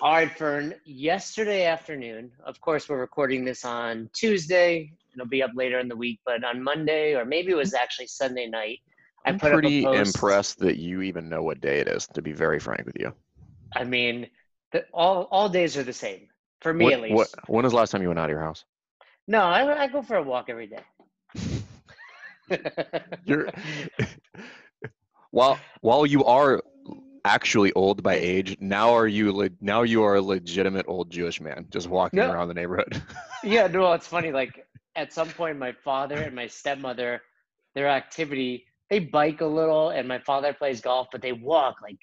All right, Fern. Yesterday afternoon, of course, we're recording this on Tuesday. It'll be up later in the week, but on Monday, or maybe it was actually Sunday night, I I'm put pretty up a post. impressed that you even know what day it is, to be very frank with you. I mean, the, all all days are the same for me What, at least. what, when was the last time you went out of your house? No, I, I go for a walk every day. You're while while you are actually old by age, now are you le- now you are a legitimate old Jewish man just walking No. around the neighborhood. yeah, no, it's funny. Like at some point, my father and my stepmother, their activity, they bike a little, and my father plays golf, but they walk like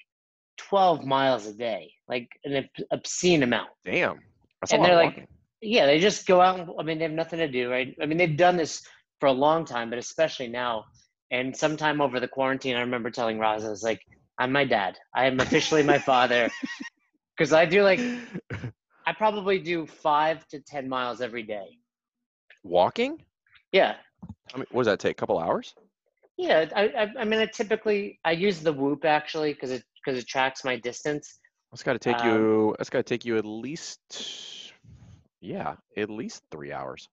12 miles a day, like an obscene amount. Damn, that's And they're like- walking. Yeah, they just go out. and- I mean, they have nothing to do, right? I mean, they've done this for a long time, but especially now. And sometime over the quarantine, I remember telling Roz, I was like, "I'm my dad. I am officially my father," because I do like I probably do five to ten miles every day. walking. Yeah, I mean, what does that take? A couple hours? Yeah, I, I, I mean, I typically I use the Whoop actually because it because it tracks my distance. That's got to take Um, you. That's got to take you at least, yeah, at least three hours.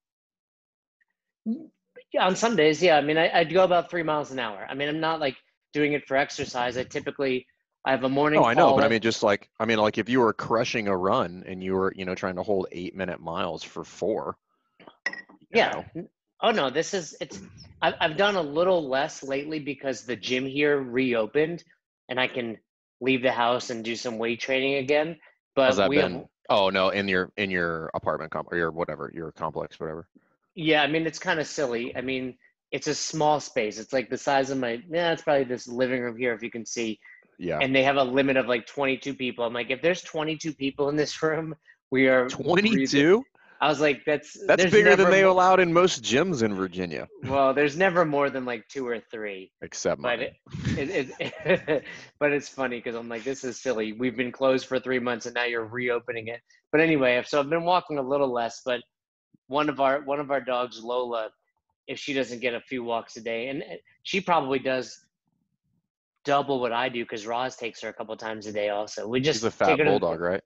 Yeah, on some days, yeah. I mean, I, I'd go about three miles an hour. I mean, I'm not like doing it for exercise. I typically I have a morning. Oh, I know, but I mean, just like I mean, like if you were crushing a run and you were, you know, trying to hold eight minute miles for four. yeah. know, Oh no, this is it's. I've I've done a little less lately because the gym here reopened, and I can leave the house and do some weight training again. But How's that we have- been? Oh no, in your in your apartment comp or your whatever your complex, whatever. Yeah, I mean it's kind of silly. I mean it's a small space. It's like the size of my yeah, it's probably this living room here if you can see. Yeah, And they have a limit of like 22 people. I'm like, if there's 22 people in this room, we are twenty-two. I was like, that's That's bigger than they mo- allowed in most gyms in Virginia, Well, there's never more than like two or three. except But mine. it, it, it but it's funny because I'm like, this is silly. We've been closed for three months and now you're reopening it. But anyway, so I've been walking a little less. But one of our one of our dogs, Lola, if she doesn't get a few walks a day, and uh, she probably does double what I do because Roz takes her a couple times a day. Also, we just She's a fat take her to- bulldog, right?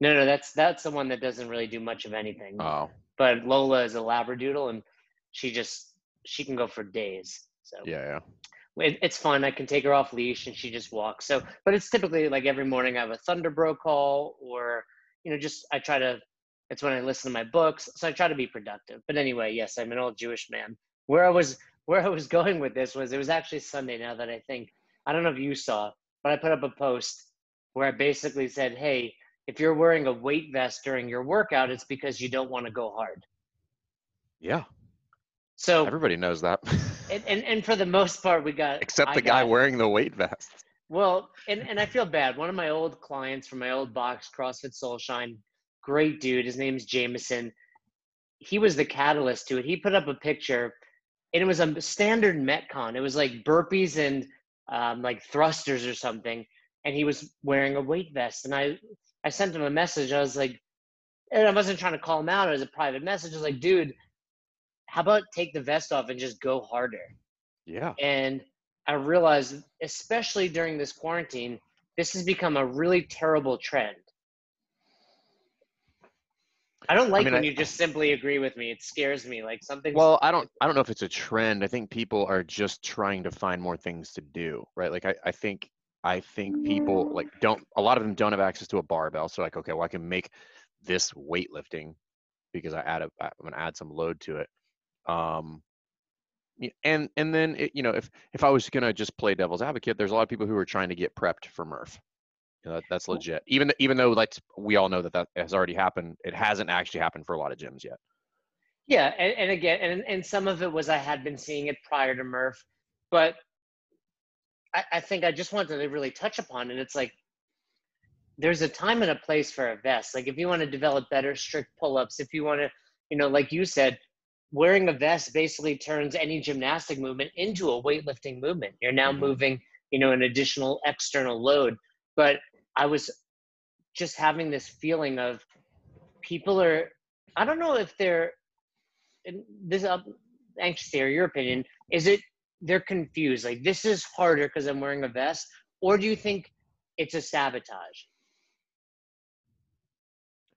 No, no, that's that's the one that doesn't really do much of anything. Oh, But Lola is a Labradoodle, and she just she can go for days. So yeah, yeah. it, it's fun. I can take her off leash and she just walks. So, but it's typically like every morning I have a Thunderbro call, or you know, just I try to. It's when I listen to my books, so I try to be productive. But anyway, yes, I'm an old Jewish man. Where I was, where I was going with this was it was actually Sunday. Now that I think, I don't know if you saw, but I put up a post where I basically said, "Hey, if you're wearing a weight vest during your workout, it's because you don't want to go hard." Yeah, So, everybody knows that, and, and, and for the most part, we got except the guy wearing the weight vest. Well, and, and I feel bad. One of my old clients from my old box, CrossFit Soulshine, great dude. His name's Jameson. He was the catalyst to it. He put up a picture, and it was a standard Metcon. It was like burpees and um, like thrusters or something. And he was wearing a weight vest. And I, I sent him a message. I was like, and I wasn't trying to call him out. It was a private message. I was like, dude, how about take the vest off and just go harder? Yeah, And I realized, especially during this quarantine, this has become a really terrible trend. I don't like mean, when I- you just simply agree with me. It scares me. Like something. Well, I don't I don't know if it's a trend. I think people are just trying to find more things to do, right? Like I, I think I think people like don't a lot of them don't have access to a barbell. So like, okay, well I can make this weightlifting because I add a I'm gonna add some load to it. Um and and then it, you know if if I was gonna just play devil's advocate, there's a lot of people who are trying to get prepped for Murph. You know, that, that's legit. Even even though like we all know that that has already happened, it hasn't actually happened for a lot of gyms yet. Yeah, and, and again, and and some of it was I had been seeing it prior to Murph, but I, I think I just wanted to really touch upon it. It's like there's a time and a place for a vest. Like if you want to develop better strict pull-ups, if you want to, you know, like you said, wearing a vest basically turns any gymnastic movement into a weightlifting movement. You're now Mhm. moving, you know, an additional external load. But I was just having this feeling of people are I don't know if they're this I'm anxious to hear your opinion. Is it they're confused? Like this is harder because I'm wearing a vest, or do you think it's a sabotage?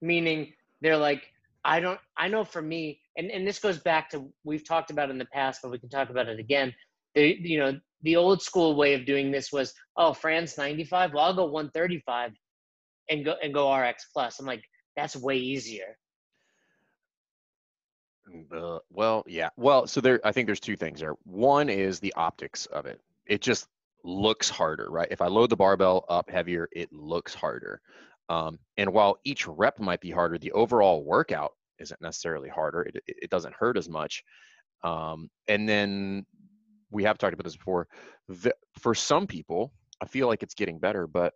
meaning they're like, I don't, I know for me, and, and this goes back to, we've talked about in the past, but we can talk about it again. The, you know, the old school way of doing this was, oh, Fran's 95. Well, I'll go 135 and go, and go RX plus. I'm like, that's way easier. Uh, well, yeah. Well, so there, I think there's two things there. One is the optics of it. It just looks harder, right? If I load the barbell up heavier, it looks harder. Um, and while each rep might be harder, the overall workout isn't necessarily harder. It, it doesn't hurt as much. Um, and then we have talked about this before. The, for some people, I feel like it's getting better, but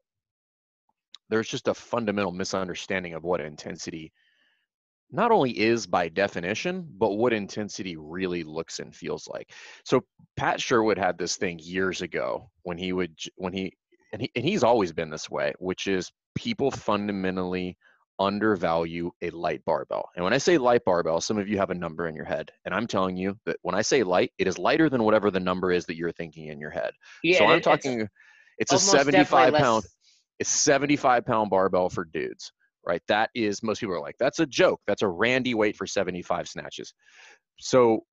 there's just a fundamental misunderstanding of what intensity not only is by definition, but what intensity really looks and feels like. So Pat Sherwood had this thing years ago when he would when he and he and he's always been this way, which is people fundamentally undervalue a light barbell. And when I say light barbell, some of you have a number in your head. And I'm telling you that when I say light, it is lighter than whatever the number is that you're thinking in your head. Yeah, so I'm talking it's, it's a 75 pound it's 75 pound barbell for dudes right? That is most people are like, that's a joke. That's a Randy weight for 75 snatches. So,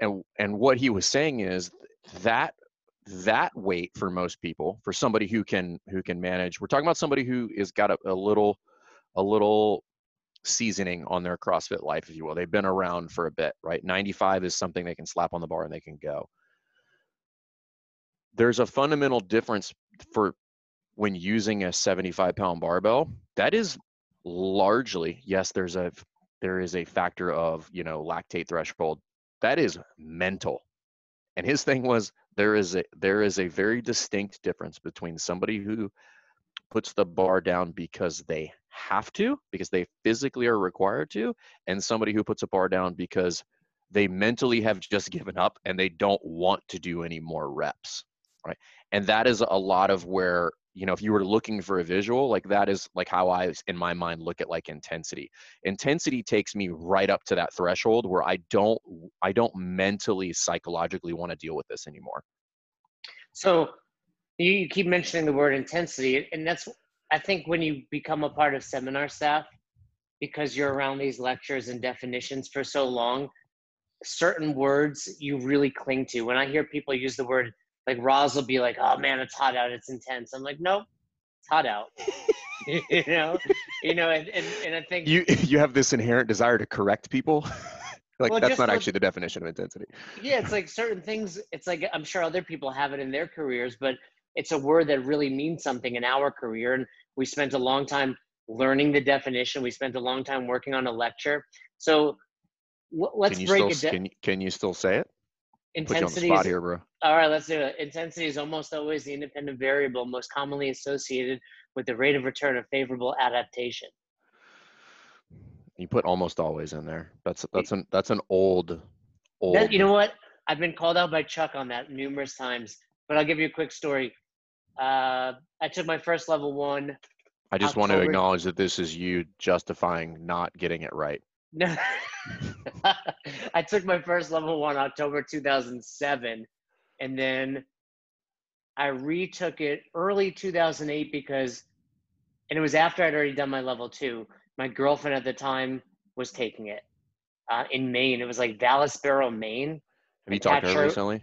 and and what he was saying is that that weight for most people, for somebody who can who can manage, we're talking about somebody who is got a, a little a little seasoning on their CrossFit life, if you will. They've been around for a bit, right? 95 is something they can slap on the bar and they can go. There's a fundamental difference for when using a 75 pound barbell. That is largely yes there's a there is a factor of you know lactate threshold that is mental and his thing was there is a there is a very distinct difference between somebody who puts the bar down because they have to because they physically are required to and somebody who puts a bar down because they mentally have just given up and they don't want to do any more reps right? And that is a lot of where you know if you were looking for a visual like that is like how i in my mind look at like intensity. Intensity takes me right up to that threshold where i don't i don't mentally psychologically want to deal with this anymore. So you keep mentioning the word intensity and that's i think when you become a part of seminar staff because you're around these lectures and definitions for so long certain words you really cling to when i hear people use the word like Roz will be like, "Oh man, it's hot out. It's intense." I'm like, "Nope, it's hot out." you know, you know, and, and, and I think you you have this inherent desire to correct people. like well, that's not actually the definition of intensity. Yeah, it's like certain things. It's like I'm sure other people have it in their careers, but it's a word that really means something in our career, and we spent a long time learning the definition. We spent a long time working on a lecture. So let's break still, it down. Can, can you still say it? Intensity is, here, bro. All right, let's do it. Intensity is almost always the independent variable most commonly associated with the rate of return of favorable adaptation. You put almost always in there. That's that's an that's an old old. That, you know what? I've been called out by Chuck on that numerous times, but I'll give you a quick story. Uh, I took my first level one. I just October. want to acknowledge that this is you justifying not getting it right. No, I took my first level one October 2007, and then I retook it early 2008 because, and it was after I'd already done my level two. My girlfriend at the time was taking it uh, in Maine. It was like Barrow, Maine. Have you talked to her recently?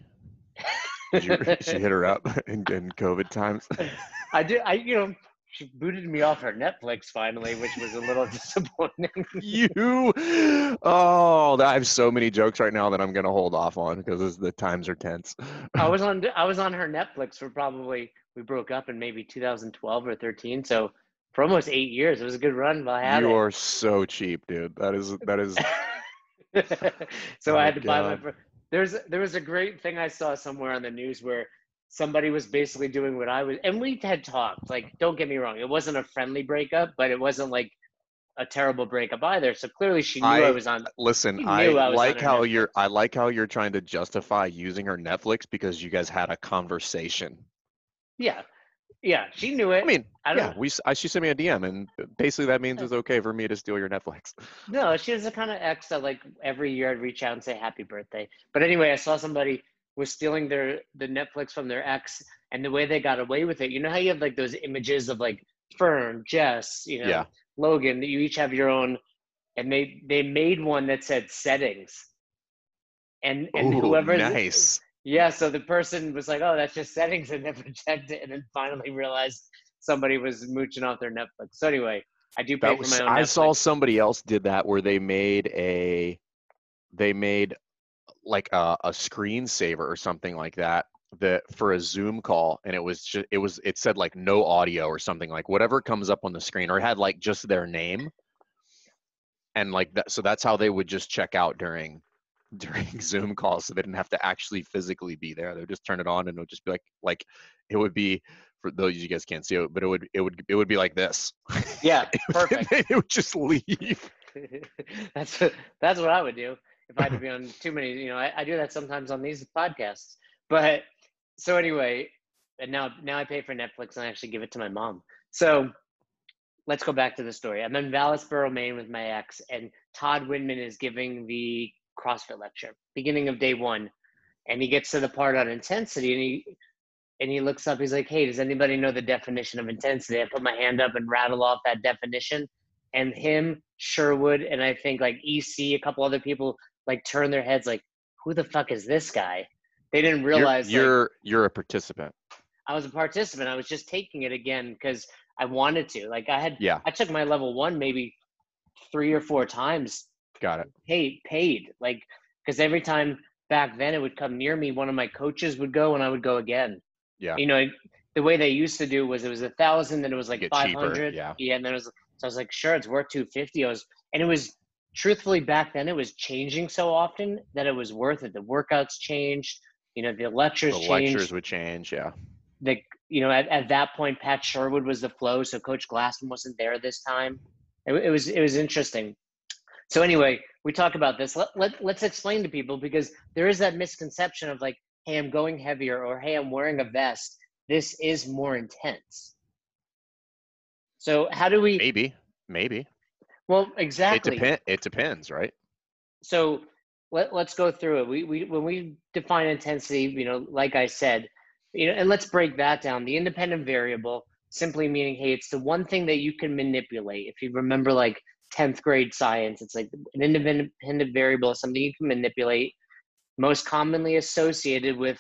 Did you, you hit her up in, in COVID times? I did. I you know she booted me off her Netflix finally, which was a little disappointing. you, oh, I have so many jokes right now that I'm gonna hold off on because the times are tense. I was on I was on her Netflix for probably we broke up in maybe 2012 or 13, so for almost eight years. It was a good run, but I had you it. are so cheap, dude. That is that is. so oh I had to God. buy my. There's there was a great thing I saw somewhere on the news where somebody was basically doing what I was, and we had talked. Like, don't get me wrong, it wasn't a friendly breakup, but it wasn't like a terrible breakup either. So clearly, she knew I, I was on. Listen, I, I like how Netflix. you're. I like how you're trying to justify using her Netflix because you guys had a conversation. Yeah, yeah, she knew it. I mean, I yeah, we. I, she sent me a DM, and basically that means it's okay for me to steal your Netflix. No, she was the kind of ex that like every year I'd reach out and say happy birthday. But anyway, I saw somebody was stealing their the Netflix from their ex, and the way they got away with it. You know how you have like those images of like Fern, Jess, you know, yeah. Logan, that you each have your own, and they they made one that said settings, and and Ooh, whoever nice. Yeah, so the person was like, oh, that's just settings, and never checked it, and then finally realized somebody was mooching off their Netflix. So anyway, I do pay That for my own. I saw somebody else did that where they made a they made like a, a screensaver or something like that that for a Zoom call and it was just it was it said like no audio or something like whatever comes up on the screen or it had like just their name and like that so that's how they would just check out during during Zoom calls so they didn't have to actually physically be there. They would just turn it on and it would just be like like it would be for those you guys can't see it, but it would it would it would be like this. Yeah, it perfect. would, it would just leave. that's what that's what I would do if I had to be on too many. You know, I, I do that sometimes on these podcasts. But so anyway, and now now I pay for Netflix and I actually give it to my mom. So let's go back to the story. I'm in Vallisboro, Maine, with my ex, and Todd Widman is giving the CrossFit lecture, beginning of day one, and he gets to the part on intensity, and he and he looks up. He's like, "Hey, does anybody know the definition of intensity?" I put my hand up and rattle off that definition, and him, Sherwood, and I think like EC, a couple other people like turn their heads like, "Who the fuck is this guy?" They didn't You're- realize you're you're a participant. I was a participant. I was just taking it again because I wanted to. Like I had, Yeah, I took my level one maybe three or four times got it. paid paid like because every time back then it would come near me one of my coaches would go and i would go again Yeah. you know the way they used to do was it was a thousand then it was like Get cheaper, 500 yeah. and then it was so i was like sure it's worth 250 i was and it was truthfully back then it was changing so often that it was worth it the workouts changed you know the lectures The changed lectures would change. Yeah. the you know at, at that point pat sherwood was the flow so coach glassman wasn't there this time it, it was it was interesting so anyway we talk about this let, let, let's explain to people because there is that misconception of like hey i'm going heavier or hey i'm wearing a vest this is more intense so how do we Maybe. Maybe. well exactly It depend. It depends, right? so let, let's go through it we, we when we define intensity you know like i said you know and let's break that down the independent variable simply meaning hey it's the one thing that you can manipulate if you remember like 10th grade science. It's like an independent variable is something you can manipulate most commonly associated with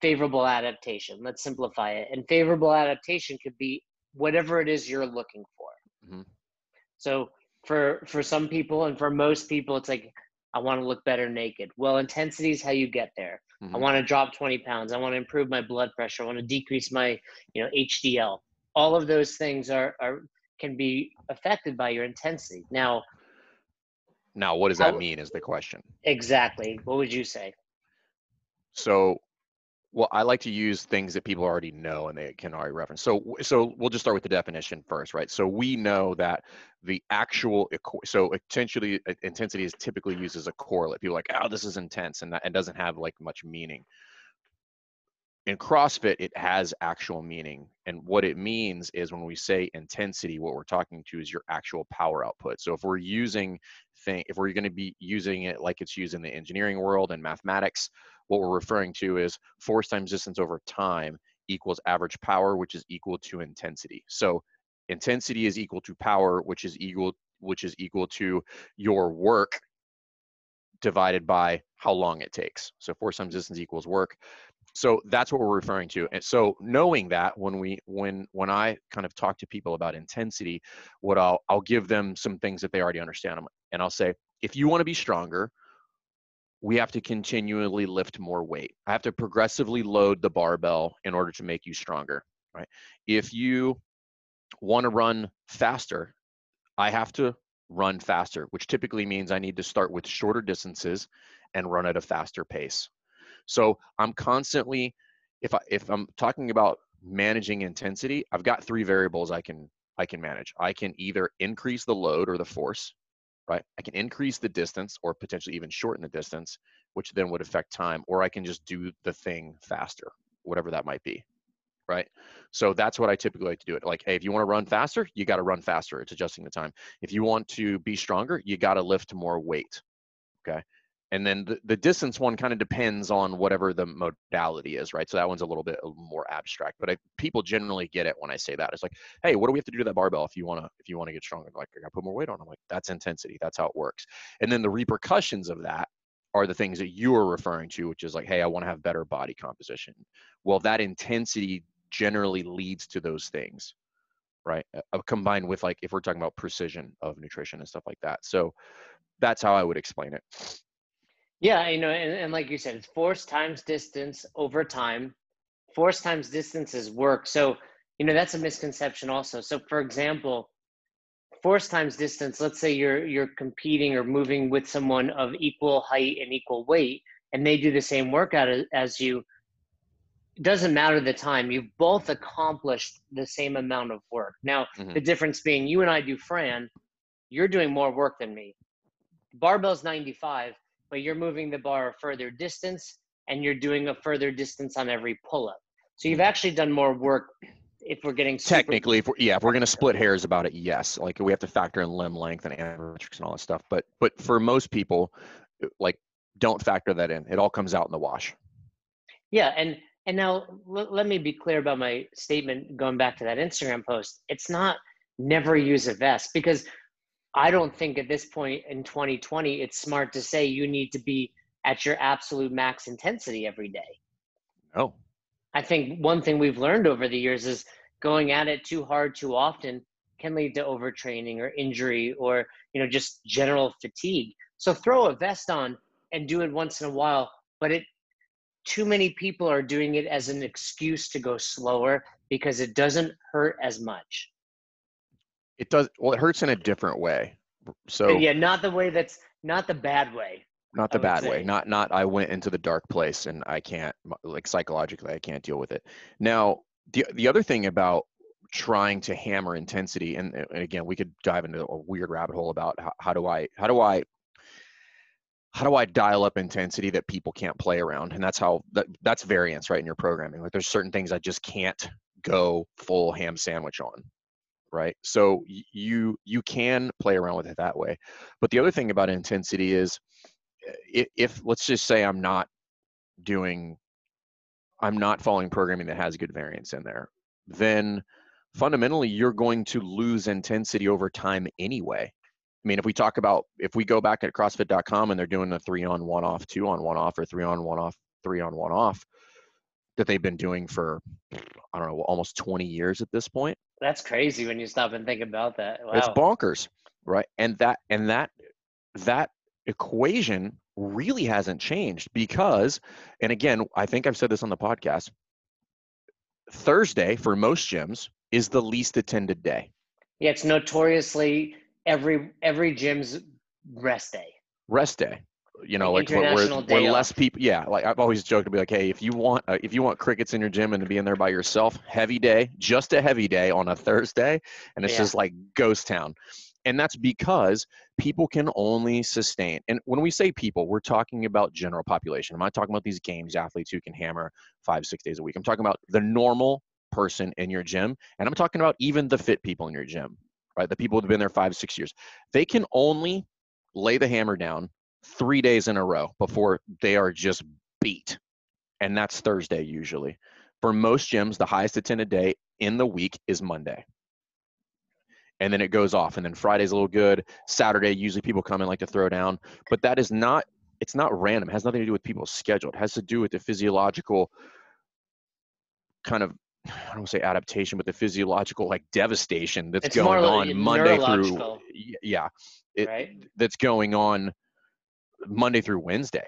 favorable adaptation. Let's simplify it. And favorable adaptation could be whatever it is you're looking for. Mhm. so for for some people and for most people it's like i want to look better naked. Well intensity is how you get there. I Mhm. want to drop 20 pounds. I want to improve my blood pressure. I want to decrease my you know hdl all of those things are are can be affected by your intensity now Now, what does that How- mean? Is the question. exactly what would you say So, well, I like to use things that people already know and they can already reference. So, so we'll just start with the definition first, right? So we know that the actual, so essentially, uh, intensity is typically used as a correlate. People are like, oh, this is intense, and that and doesn't have like much meaning. In CrossFit, it has actual meaning, and what it means is when we say intensity, what we're talking to is your actual power output. So if we're using thing, if we're going to be using it like it's used in the engineering world and mathematics, what we're referring to is force times distance over time equals average power, which is equal to intensity. So intensity is equal to power, which is equal which is equal to your work divided by how long it takes. So force times distance equals work. So that's what we're referring to. And so knowing that when we when when I kind of talk to people about intensity, what I'll I'll give them some things that they already understand. Um, and I'll say, if you want to be stronger, we have to continually lift more weight. I have to progressively load the barbell in order to make you stronger, right? If you want to run faster, I have to run faster, which typically means I need to start with shorter distances and run at a faster pace. So I'm constantly, if I if I'm talking about managing intensity, I've got three variables I can I can manage. I can either increase the load or the force, right? I can increase the distance or potentially even shorten the distance, which then would affect time, or I can just do the thing faster, whatever that might be, right? So that's what I typically like to do it. Like, hey, if you want to run faster, you got to run faster. It's adjusting the time. If you want to be stronger, you got to lift more weight, okay? And then the, the distance one kind of depends on whatever the modality is right? So that one's a little bit more abstract but I, people generally get it when i say that. It's like hey what do we have to do to that barbell if you want to if you want to get stronger? Like i gotta put more weight on. I'm like that's intensity. That's how it works. And then the repercussions of that are the things that you are referring to which is like hey i want to have better body composition. Well that intensity generally leads to those things right? Uh, combined with like if we're talking about precision of nutrition and stuff like that. So that's how i would explain it yeah, you know, and, and like you said, it's force times distance over time. Force times distance is work. So, you know, that's a misconception also. So for example, force times distance, let's say you're you're competing or moving with someone of equal height and equal weight, and they do the same workout as you. It doesn't matter the time, you've both accomplished the same amount of work. Now, mm-hmm. the difference being you and I do Fran, you're doing more work than me. Barbell's 95 but you're moving the bar a further distance and you're doing a further distance on every pull up. So you've hmm. actually done more work if we're getting technically if we're, yeah if we're going to split hairs about it yes. Like we have to factor in limb length and anthropometrics and all that stuff but but for most people like don't factor that in. It all comes out in the wash. Yeah and and now l- let me be clear about my statement going back to that instagram post. It's not never use a vest because I don't think at this point in 2020 it's smart to say you need to be at your absolute max intensity every day. No. I think one thing we've learned over the years is going at it too hard too often can lead to overtraining or injury or you know just general fatigue. So throw a vest on and do it once in a while, but it too many people are doing it as an excuse to go slower because it doesn't hurt as much. It does. Well, it hurts in a different way. So yeah, not the way that's not the bad way. Not the bad say. way. Not not I went into the dark place and I can't like psychologically I can't deal with it. Now the the other thing about trying to hammer intensity and, and again we could dive into a weird rabbit hole about how, how do I how do I how do I dial up intensity that people can't play around? And that's how that, that's variance, right? In your programming, like there's certain things I just can't go full ham sandwich on right so you you can play around with it that way but the other thing about intensity is eh, if, if let's just say i'm not doing i'm not following programming that has good variance in there then fundamentally you're going to lose intensity over time anyway I mean, if we talk about if we go back at CrossFit.com and they're doing the three on one off, two on one off, or three on one off, three on one off, that they've been doing for I don't know almost 20 years at this point. That's crazy when you stop and think about that. Wow. It's bonkers, right? And that and that that equation really hasn't changed because and again, I think I've said this on the podcast. Thursday for most gyms is the least attended day. Yeah, it's notoriously every every gym's rest day. Rest day you know, like where, where, less people. Yeah, like I've always joked to be like, hey, if you want uh, if you want crickets in your gym and to be in there by yourself, heavy day, just a heavy day on a Thursday, and it's yeah. just like ghost town. And that's because people can only sustain. And when we say people, we're talking about general population. I'm not talking about these games athletes who can hammer five, six days a week. I'm talking about the normal person in your gym, and I'm talking about even the fit people in your gym, right? The people who've been there five, six years. They can only lay the hammer down three days in a row before they are just beat. And that's Thursday usually. For most gyms, the highest attended day in the week is Monday. And then it goes off. And then Friday's a little good. Saturday, usually people come in like to throw down. But that is not, it's not random. It has nothing to do with people's schedule. It has to do with the physiological kind of I don't want to say adaptation, but the physiological like devastation that's it's going on Monday through yeah, it, right? that's going on Monday through Wednesday.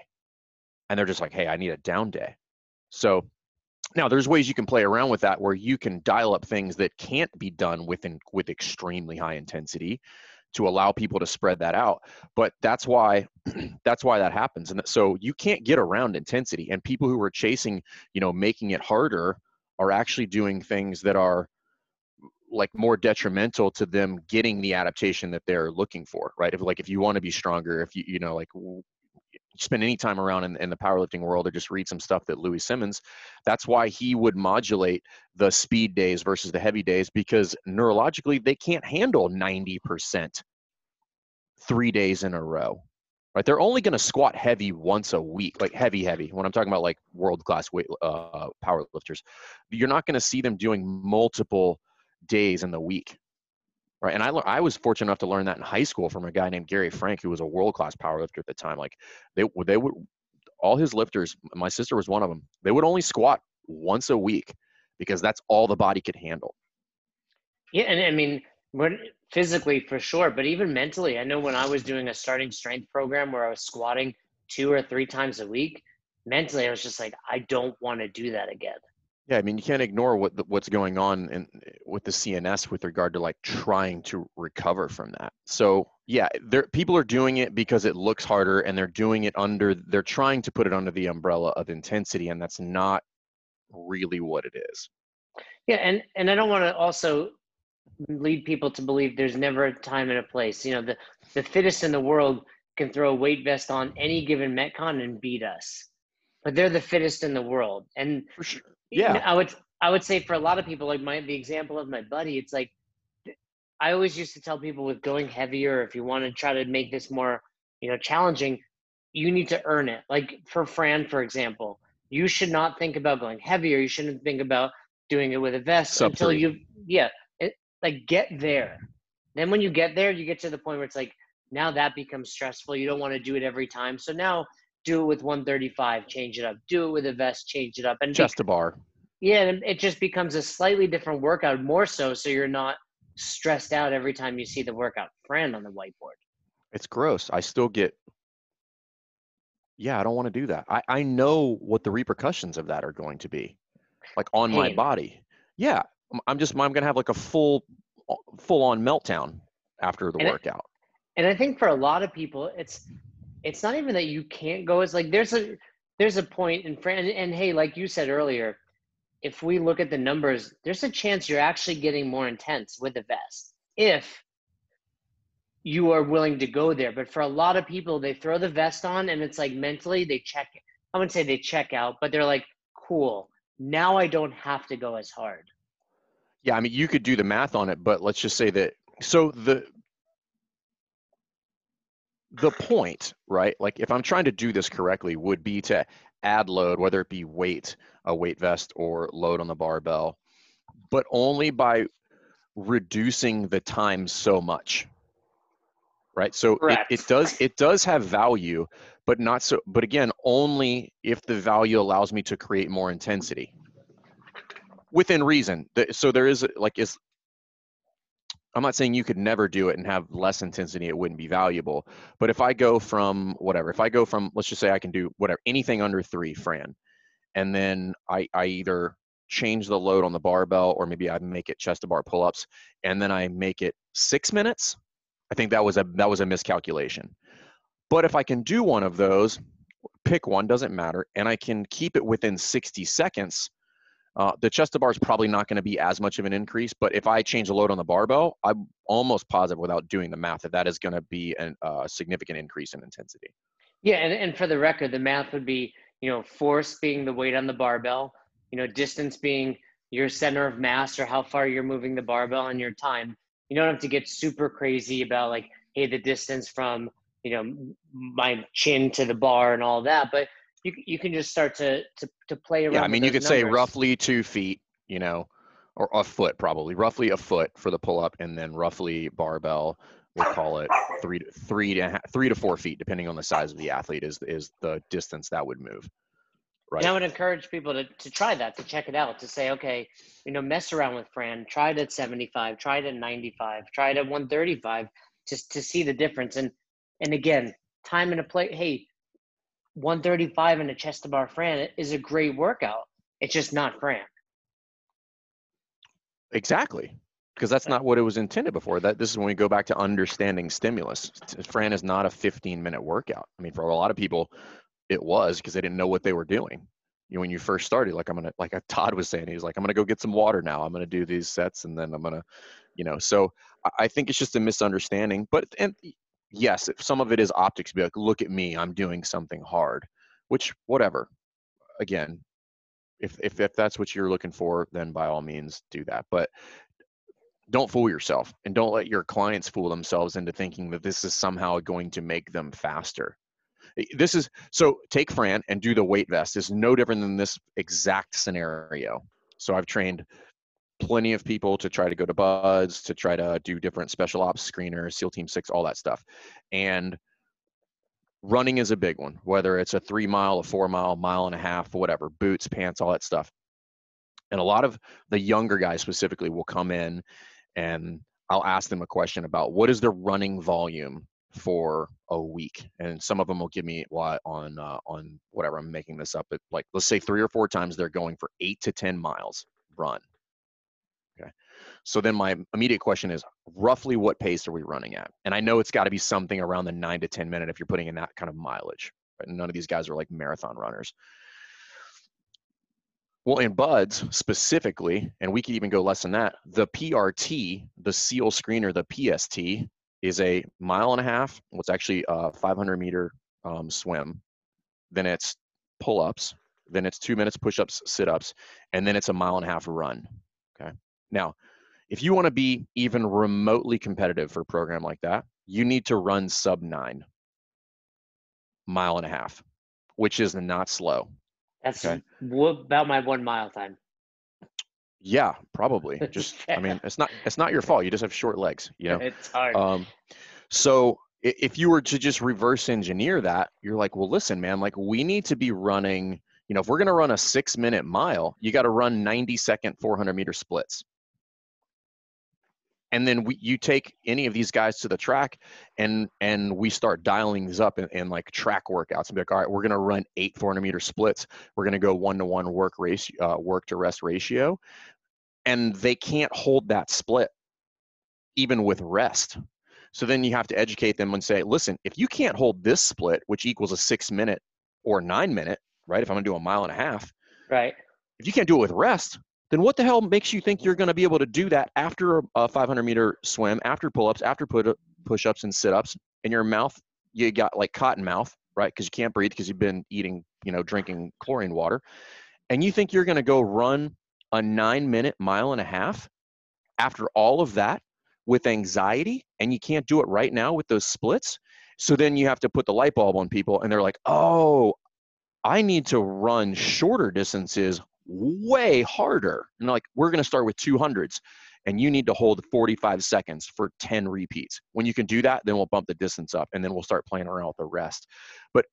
And they're just like, hey, I need a down day. So now there's ways you can play around with that where you can dial up things that can't be done within with extremely high intensity to allow people to spread that out. But that's why that's why that happens. And so you can't get around intensity. And people who are chasing, you know, making it harder are actually doing things that are like more detrimental to them getting the adaptation that they're looking for right if like if you want to be stronger if you you know like spend any time around in, in the powerlifting world or just read some stuff that Louie Simmons, that's why he would modulate the speed days versus the heavy days because neurologically they can't handle 90% three days in a row, right? They're only going to squat heavy once a week, like heavy, heavy. When I'm talking about like world class weight uh, power lifters, you're not going to see them doing multiple days in the week, right? And I I was fortunate enough to learn that in high school from a guy named Gary Frank, who was a world class power lifter at the time. Like they they would all his lifters, my sister was one of them. They would only squat once a week because that's all the body could handle. Yeah, and I mean, when physically for sure, but even mentally, I know when I was doing a starting strength program where I was squatting two or three times a week, mentally I was just like, I don't want to do that again. Yeah, I mean, you can't ignore what the, what's going on in, with the CNS with regard to like trying to recover from that. So yeah, there people are doing it because it looks harder, and they're doing it under. They're trying to put it under the umbrella of intensity, and that's not really what it is. Yeah, and and I don't want to also lead people to believe there's never a time and a place. You know, the the fittest in the world can throw a weight vest on any given metcon and beat us, but they're the fittest in the world. And for sure, yeah, I would I would say for a lot of people, like my the example of my buddy, it's like I always used to tell people with going heavier, if you want to try to make this more, you know, challenging, you need to earn it. Like for Fran, for example, you should not think about going heavier. You shouldn't think about doing it with a vest Sub until you, yeah, it, like get there. Then when you get there, you get to the point where it's like now that becomes stressful. You don't want to do it every time. So now do it with 135, change it up. Do it with a vest, change it up, and just be- a bar. Yeah, and it just becomes a slightly different workout, more so, so you're not stressed out every time you see the workout friend on the whiteboard. It's gross. I still get. Yeah, I don't want to do that. I I know what the repercussions of that are going to be, like on Pain. my body. Yeah, I'm just I'm gonna have like a full uh, full on meltdown after the and workout. and I think for a lot of people, it's it's not even that you can't go. It's like there's a there's a point in and, and hey, like you said earlier, if we look at the numbers, there's a chance you're actually getting more intense with the vest if you are willing to go there. But for a lot of people, they throw the vest on and it's like mentally they check. I wouldn't say they check out, but they're like, cool. Now I don't have to go as hard. Yeah, I mean, you could do the math on it, but let's just say that. So the the point, right? Like if I'm trying to do this correctly, would be to add load, whether it be weight, a weight vest, or load on the barbell, but only by reducing the time so much. Right. So it, it does it does have value, but not so but again, only if the value allows me to create more intensity within reason. So there is like is I'm not saying you could never do it and have less intensity, it wouldn't be valuable. But if I go from whatever, if I go from let's just say I can do whatever anything under three, Fran, and then I, I either change the load on the barbell or maybe I make it chest to bar pull-ups and then I make it six minutes, I think that was a that was a miscalculation. But if I can do one of those, pick one, doesn't matter, and I can keep it within 60 seconds, uh, the chest to bar is probably not going to be as much of an increase, but if I change the load on the barbell, I'm almost positive without doing the math that that is going to be a uh, significant increase in intensity. Yeah, and, and for the record, the math would be, you know, force being the weight on the barbell, you know, distance being your center of mass or how far you're moving the barbell and your time. You don't have to get super crazy about like, hey, the distance from, you know, my chin to the bar and all that, but you you can just start to to to play around. Yeah, I mean, you could numbers. say roughly two feet, you know, or a foot probably, roughly a foot for the pull up, and then roughly barbell. We'll call it three to three to three to four feet, depending on the size of the athlete, is is the distance that would move. Right. And I would encourage people to, to try that, to check it out, to say, okay, you know, mess around with Fran, try it at 75, try it at 95, try it at 135, just to see the difference. And and again, time and a play. Hey, 135 in a chest to bar Fran is a great workout. It's just not Fran. Exactly. Because that's not what it was intended before. That this is when we go back to understanding stimulus. Fran is not a 15 minute workout. I mean, for a lot of people, it was because they didn't know what they were doing. You know, when you first started, like I'm gonna, like uh, Todd was saying, he's like, I'm gonna go get some water now. I'm gonna do these sets, and then I'm gonna, you know. So I think it's just a misunderstanding. But and yes, if some of it is optics, be like, look at me, I'm doing something hard, which whatever. Again, if if if that's what you're looking for, then by all means do that. But don't fool yourself and don't let your clients fool themselves into thinking that this is somehow going to make them faster. this is so take Fran and do the weight vest is no different than this exact scenario. So I've trained plenty of people to try to go to BUD/S, to try to do different special ops screeners, SEAL Team Six, all that stuff. And running is a big one, whether it's a three mile, a four mile, mile and a half, whatever, boots, pants, all that stuff. And a lot of the younger guys specifically will come in and I'll ask them a question about what is their running volume for a week, and some of them will give me what on uh, on whatever I'm making this up, but like let's say three or four times they're going for eight to ten miles run. Okay, so then my immediate question is roughly what pace are we running at? And I know it's got to be something around the nine to ten minute if you're putting in that kind of mileage. Right? none of these guys are like marathon runners. Well, in BUD/S specifically, and we could even go less than that, the PRT, the SEAL screener, the PST, is a mile and a half. Well, it's actually a 500 meter um, swim. Then it's pull ups. Then it's two minutes push ups, sit ups. And then it's a mile and a half run. Now, if you want to be even remotely competitive for a program like that, you need to run sub nine mile and a half, which is not slow. That's okay. about my one mile time. Yeah, probably. Just, I mean, it's not it's not your fault. You just have short legs. You know, it's hard. Um, so if you were to just reverse engineer that, you're like, well, listen, man, like we need to be running. You know, if we're going to run a six minute mile, you got to run 90 second 400 meter splits and then we, you take any of these guys to the track and and we start dialing these up in, in like track workouts and be like all right we're going to run eight 400 meter splits. We're going to go one to one work race uh, work to rest ratio. And they can't hold that split even with rest. So then you have to educate them and say listen if you can't hold this split which equals a six minute or nine minute right if i'm going to do a mile and a half right. if you can't do it with rest then what the hell makes you think you're going to be able to do that after a 500 meter swim, after pull ups, after push ups and sit ups? In your mouth, you got like cotton mouth, right? Because you can't breathe because you've been eating, you know, drinking chlorine water. And you think you're going to go run a nine minute mile and a half after all of that with anxiety and you can't do it right now with those splits? So then you have to put the light bulb on people and they're like, oh, I need to run shorter distances way harder. And like, we're going to start with 200s and you need to hold 45 seconds for 10 repeats. When you can do that, then we'll bump the distance up and then we'll start playing around with the rest. But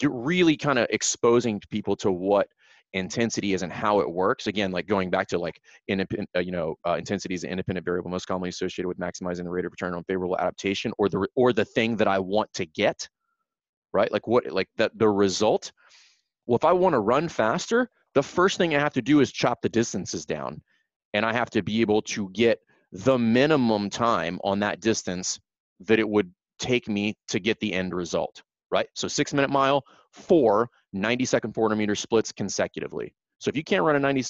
you're really kind of exposing people to what intensity is and how it works. Again, like going back to like independent, uh, you know, uh, intensity is an independent variable most commonly associated with maximizing the rate of return on favorable adaptation or the or the thing that I want to get, right? Like what like that the result. Well, if I want to run faster, the first thing I have to do is chop the distances down. And I have to be able to get the minimum time on that distance that it would take me to get the end result, right? So six minute mile, four 90 second 400 meter splits consecutively. So if you can't run a 90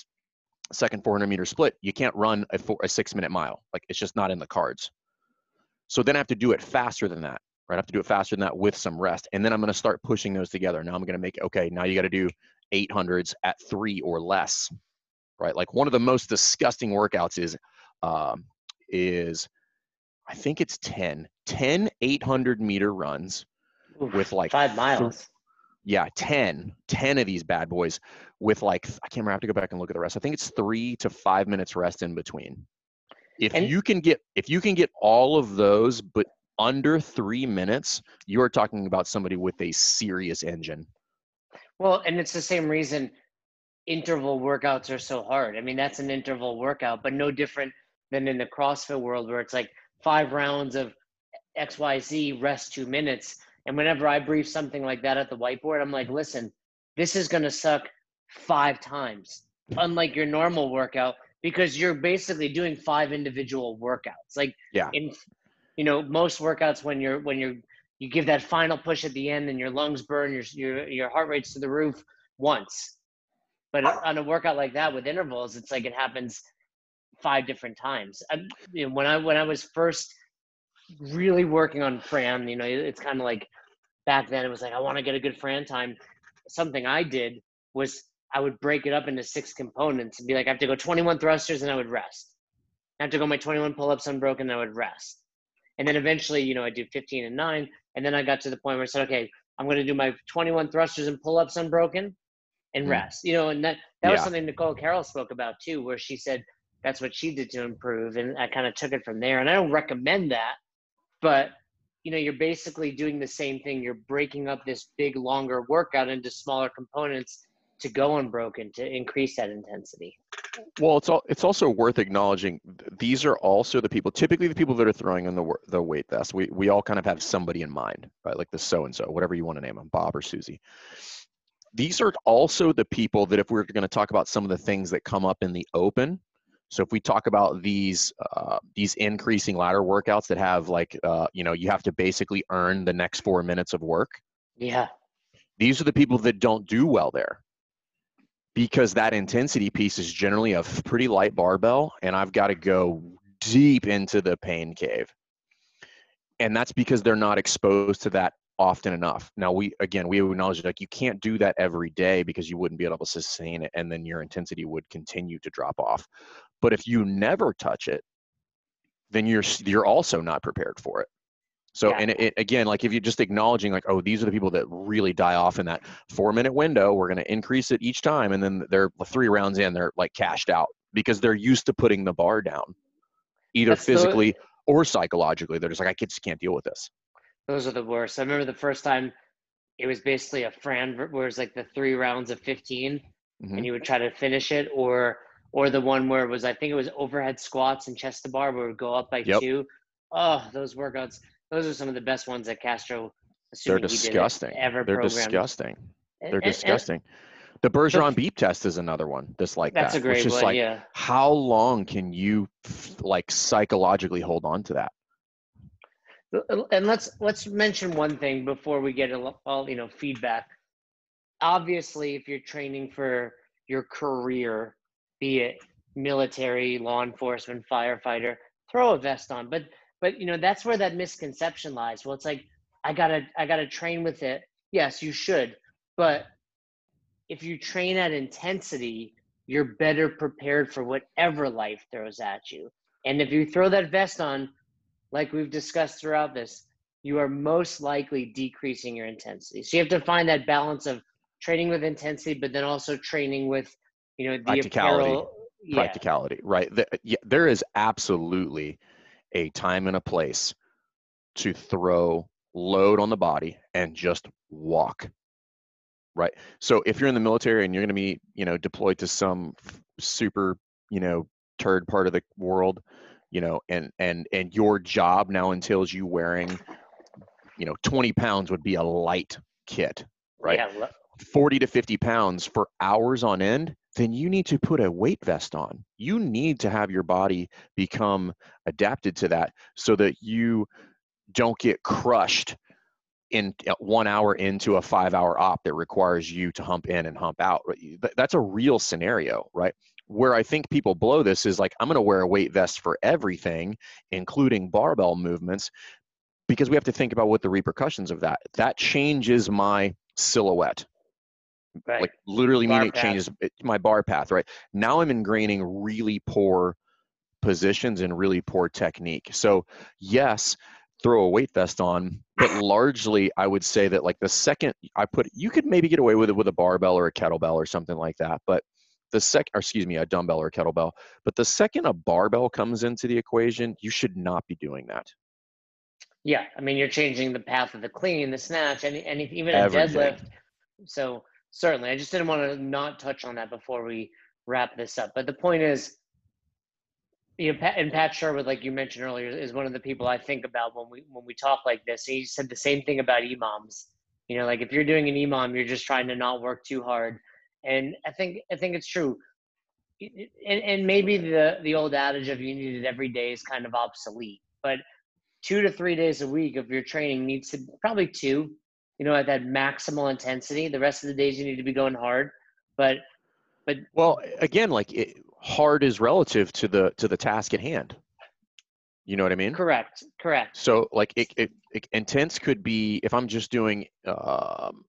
second 400 meter split, you can't run a, four, a six minute mile. Like it's just not in the cards. So then I have to do it faster than that, right? I have to do it faster than that with some rest. And then I'm going to start pushing those together. Now I'm going to make, okay, now you got to do 800s at three or less, right? Like one of the most disgusting workouts is, um, is I think it's 10, 10 800 meter runs Oof, with like five miles. Th- yeah, 10, 10 of these bad boys with like, I can't remember, I have to go back and look at the rest. I think it's three to five minutes rest in between. If and, you can get, if you can get all of those, but under three minutes, you are talking about somebody with a serious engine. Well, and it's the same reason interval workouts are so hard. I mean, that's an interval workout, but no different than in the CrossFit world where it's like five rounds of XYZ, rest two minutes. And whenever I brief something like that at the whiteboard, I'm like, listen, this is going to suck five times, unlike your normal workout, because you're basically doing five individual workouts. Like, yeah. in, you know, most workouts when you're, when you're you give that final push at the end and your lungs burn, your your your heart rate's to the roof once. But on a workout like that with intervals, it's like it happens five different times. I, you know, when I when I was first really working on Fran, you know, it's kind of like back then it was like I want to get a good Fran time. Something I did was I would break it up into six components and be like, I have to go 21 thrusters and I would rest. I have to go my 21 pull-ups unbroken and I would rest. And then eventually, you know, I do 15 and nine. And then I got to the point where I said, okay, I'm going to do my 21 thrusters and pull-ups unbroken and mm. rest. You know, and that that yeah. was something Nicole Carroll spoke about too, where she said that's what she did to improve, and I kind of took it from there. And I don't recommend that, but you know, you're basically doing the same thing. You're breaking up this big, longer workout into smaller components to go unbroken to increase that intensity. Well, it's all, it's also worth acknowledging these are also the people, typically the people that are throwing in the the weight vest. We we all kind of have somebody in mind, right? Like the so and so, whatever you want to name them, Bob or Susie. These are also the people that if we're going to talk about some of the things that come up in the open, so if we talk about these uh, these increasing ladder workouts that have like uh, you know you have to basically earn the next four minutes of work. Yeah. These are the people that don't do well there because that intensity piece is generally a pretty light barbell, and I've got to go deep into the pain cave. And that's because they're not exposed to that often enough. Now we again we acknowledge like you can't do that every day because you wouldn't be able to sustain it and then your intensity would continue to drop off. But if you never touch it, then you're you're also not prepared for it. So, yeah. and it, it, again, like if you're just acknowledging, like, oh, these are the people that really die off in that four minute window, we're going to increase it each time. And then they're three rounds in, they're like cashed out because they're used to putting the bar down, either That's physically the, or psychologically. They're just like, I just can't deal with this. Those are the worst. I remember the first time it was basically a Fran where it was like the three rounds of 15 mm-hmm. and you would try to finish it or or the one where it was I think it was overhead squats and chest to bar where it would go up by yep. two. Oh, those workouts. Those are some of the best ones that Castro. They're disgusting. ever They're programmed. disgusting. They're and, disgusting. And, the Bergeron beep test is another one that's like that's that. a great one. Like, yeah. How long can you like psychologically hold on to that? And let's let's mention one thing before we get all you know feedback. Obviously, if you're training for your career, be it military, law enforcement, firefighter, throw a vest on. But but you know that's where that misconception lies. Well, it's like I gotta I gotta train with it. Yes, you should, but if you train at intensity, you're better prepared for whatever life throws at you. And if you throw that vest on, like we've discussed throughout this, you are most likely decreasing your intensity. So you have to find that balance of training with intensity, but then also training with you know the practicality apparel, yeah. practicality right the, yeah, there is absolutely a time and a place to throw load on the body and just walk right so if you're in the military and you're going to be you know deployed to some super you know turd part of the world you know and and and your job now entails you wearing you know 20 pounds would be a light kit right yeah. 40 to 50 pounds for hours on end then you need to put a weight vest on. You need to have your body become adapted to that so that you don't get crushed in uh, one hour into a five hour op that requires you to hump in and hump out. That's a real scenario, right? Where I think people blow this is like, I'm going to wear a weight vest for everything, including barbell movements, because we have to think about what the repercussions of that. That changes my silhouette Right. Like literally bar meaning it changes my bar path, right? Now I'm ingraining really poor positions and really poor technique. So yes, throw a weight vest on, but largely I would say that like the second I put you could maybe get away with it with a barbell or a kettlebell or something like that. But the second or excuse me, a dumbbell or a kettlebell. But the second a barbell comes into the equation, you should not be doing that. Yeah, I mean you're changing the path of the clean, the snatch, and, and even a Everything. deadlift. So certainly. I just didn't want to not touch on that before we wrap this up. But the point is, you know, Pat, and Pat Sherwood, like you mentioned earlier, is one of the people I think about when we when we talk like this. He said the same thing about EMOMs. You know, like if you're doing an EMOM, you're just trying to not work too hard. And I think I think it's true. And, and maybe the the old adage of you need it every day is kind of obsolete. But two to three days a week of your training needs to probably two you know, at that maximal intensity. The rest of the days you need to be going hard, but but well, again, like it, hard is relative to the to the task at hand. You know what I mean? Correct. Correct. So like it, it, it intense could be if I'm just doing um,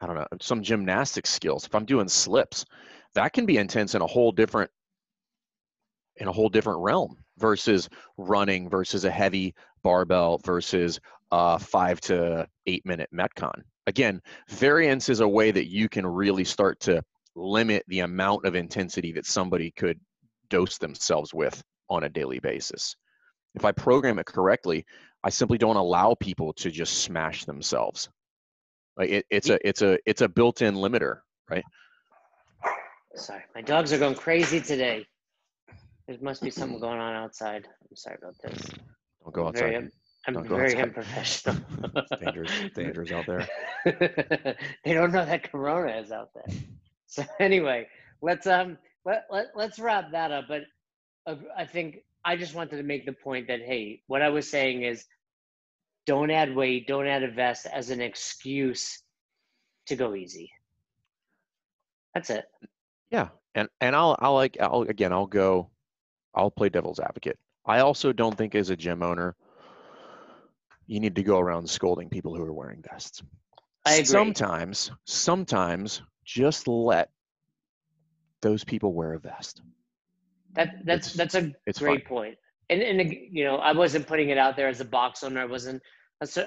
I don't know some gymnastics skills. If I'm doing slips, that can be intense in a whole different in a whole different realm versus running versus a heavy barbell versus a five to eight minute metcon again, variance is a way that you can really start to limit the amount of intensity that somebody could dose themselves with on a daily basis. If I program it correctly, I simply don't allow people to just smash themselves. Like it, it's a it's a it's a built-in limiter, right? Sorry, my dogs are going crazy today. There must be something going on outside. I'm sorry about this. Don't go I'm very, outside. I'm Don't very outside. unprofessional. It's dangerous, dangerous out there. they don't know that Corona is out there. So anyway, let's um let, let let's wrap that up. But uh, I think I just wanted to make the point that hey, what I was saying is, don't add weight, don't add a vest as an excuse to go easy. That's it. Yeah, and and I'll I'll like I'll again I'll go, I'll play devil's advocate. I also don't think as a gym owner, you need to go around scolding people who are wearing vests. I agree. Sometimes, sometimes just let those people wear a vest. That that's It's- that's a It's great fine. point. And and you know, I wasn't putting it out there as a box owner. I wasn't.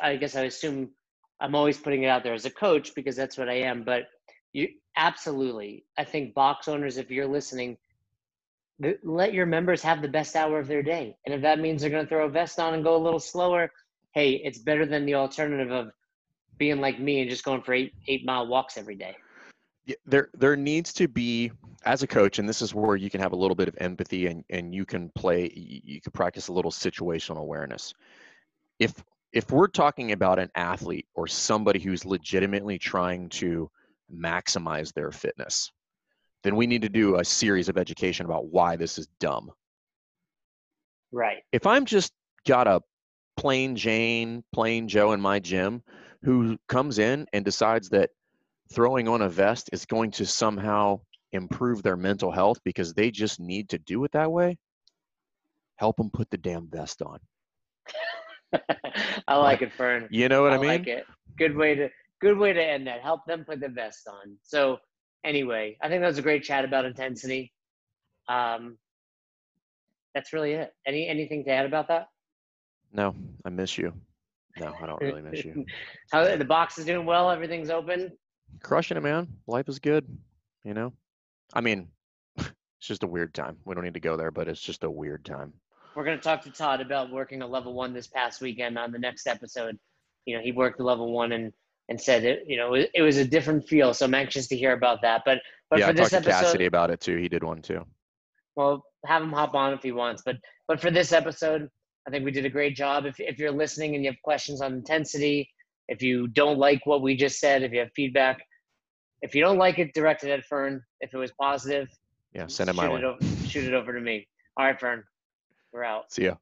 I guess I assume I'm always putting it out there as a coach because that's what I am. But you absolutely, I think box owners, if you're listening, let your members have the best hour of their day. And if that means they're going to throw a vest on and go a little slower, hey, it's better than the alternative of being like me and just going for eight eight mile walks every day. There there needs to be as a coach and this is where you can have a little bit of empathy and and you can play you can practice a little situational awareness if if we're talking about an athlete or somebody who's legitimately trying to maximize their fitness then we need to do a series of education about why this is dumb Right. if i'm just got a plain jane plain joe in my gym who comes in and decides that throwing on a vest is going to somehow improve their mental health because they just need to do it that way help them put the damn vest on I like it, Fern. you know what i, mean like it. Good way to good way to end that. Help them put the vest on. So anyway, I think that was a great chat about intensity. Um, that's really it. Any anything to add about that? no i miss you no i don't really miss you How the box is doing well. Everything's open. crushing it man life is good you know i mean it's just a weird time we don't need to go there but it's just a weird time We're gonna talk to Todd about working a level one this past weekend on the next episode. You know, he worked a level one and and said it. You know, it, was a different feel. So I'm anxious to hear about that. But but yeah for i this talked to episode, cassidy about it too he did one too well have him hop on if he wants but but for this episode i think we did a great job if, if you're listening and you have questions on intensity if you don't like what we just said if you have feedback if you don't like it direct it at fern if it was positive yeah send it shoot my it way over, shoot it over to me all right fern we're out see ya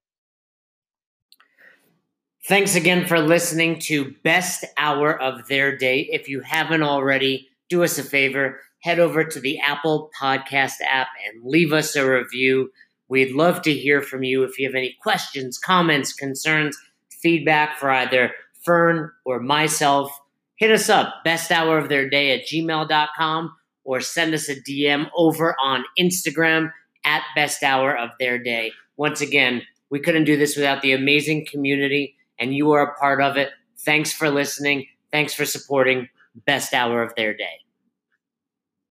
Thanks again for listening to Best Hour of Their Day. If you haven't already, do us a favor, head over to the Apple Podcast app and leave us a review. We'd love to hear from you if you have any questions, comments, concerns, feedback for either Fern or myself. Hit us up, best hour of their day at gmail.com or send us a DM over on Instagram at best hour of their day. Once again, we couldn't do this without the amazing community and you are a part of it. Thanks for listening. Thanks for supporting Best Hour of Their Day.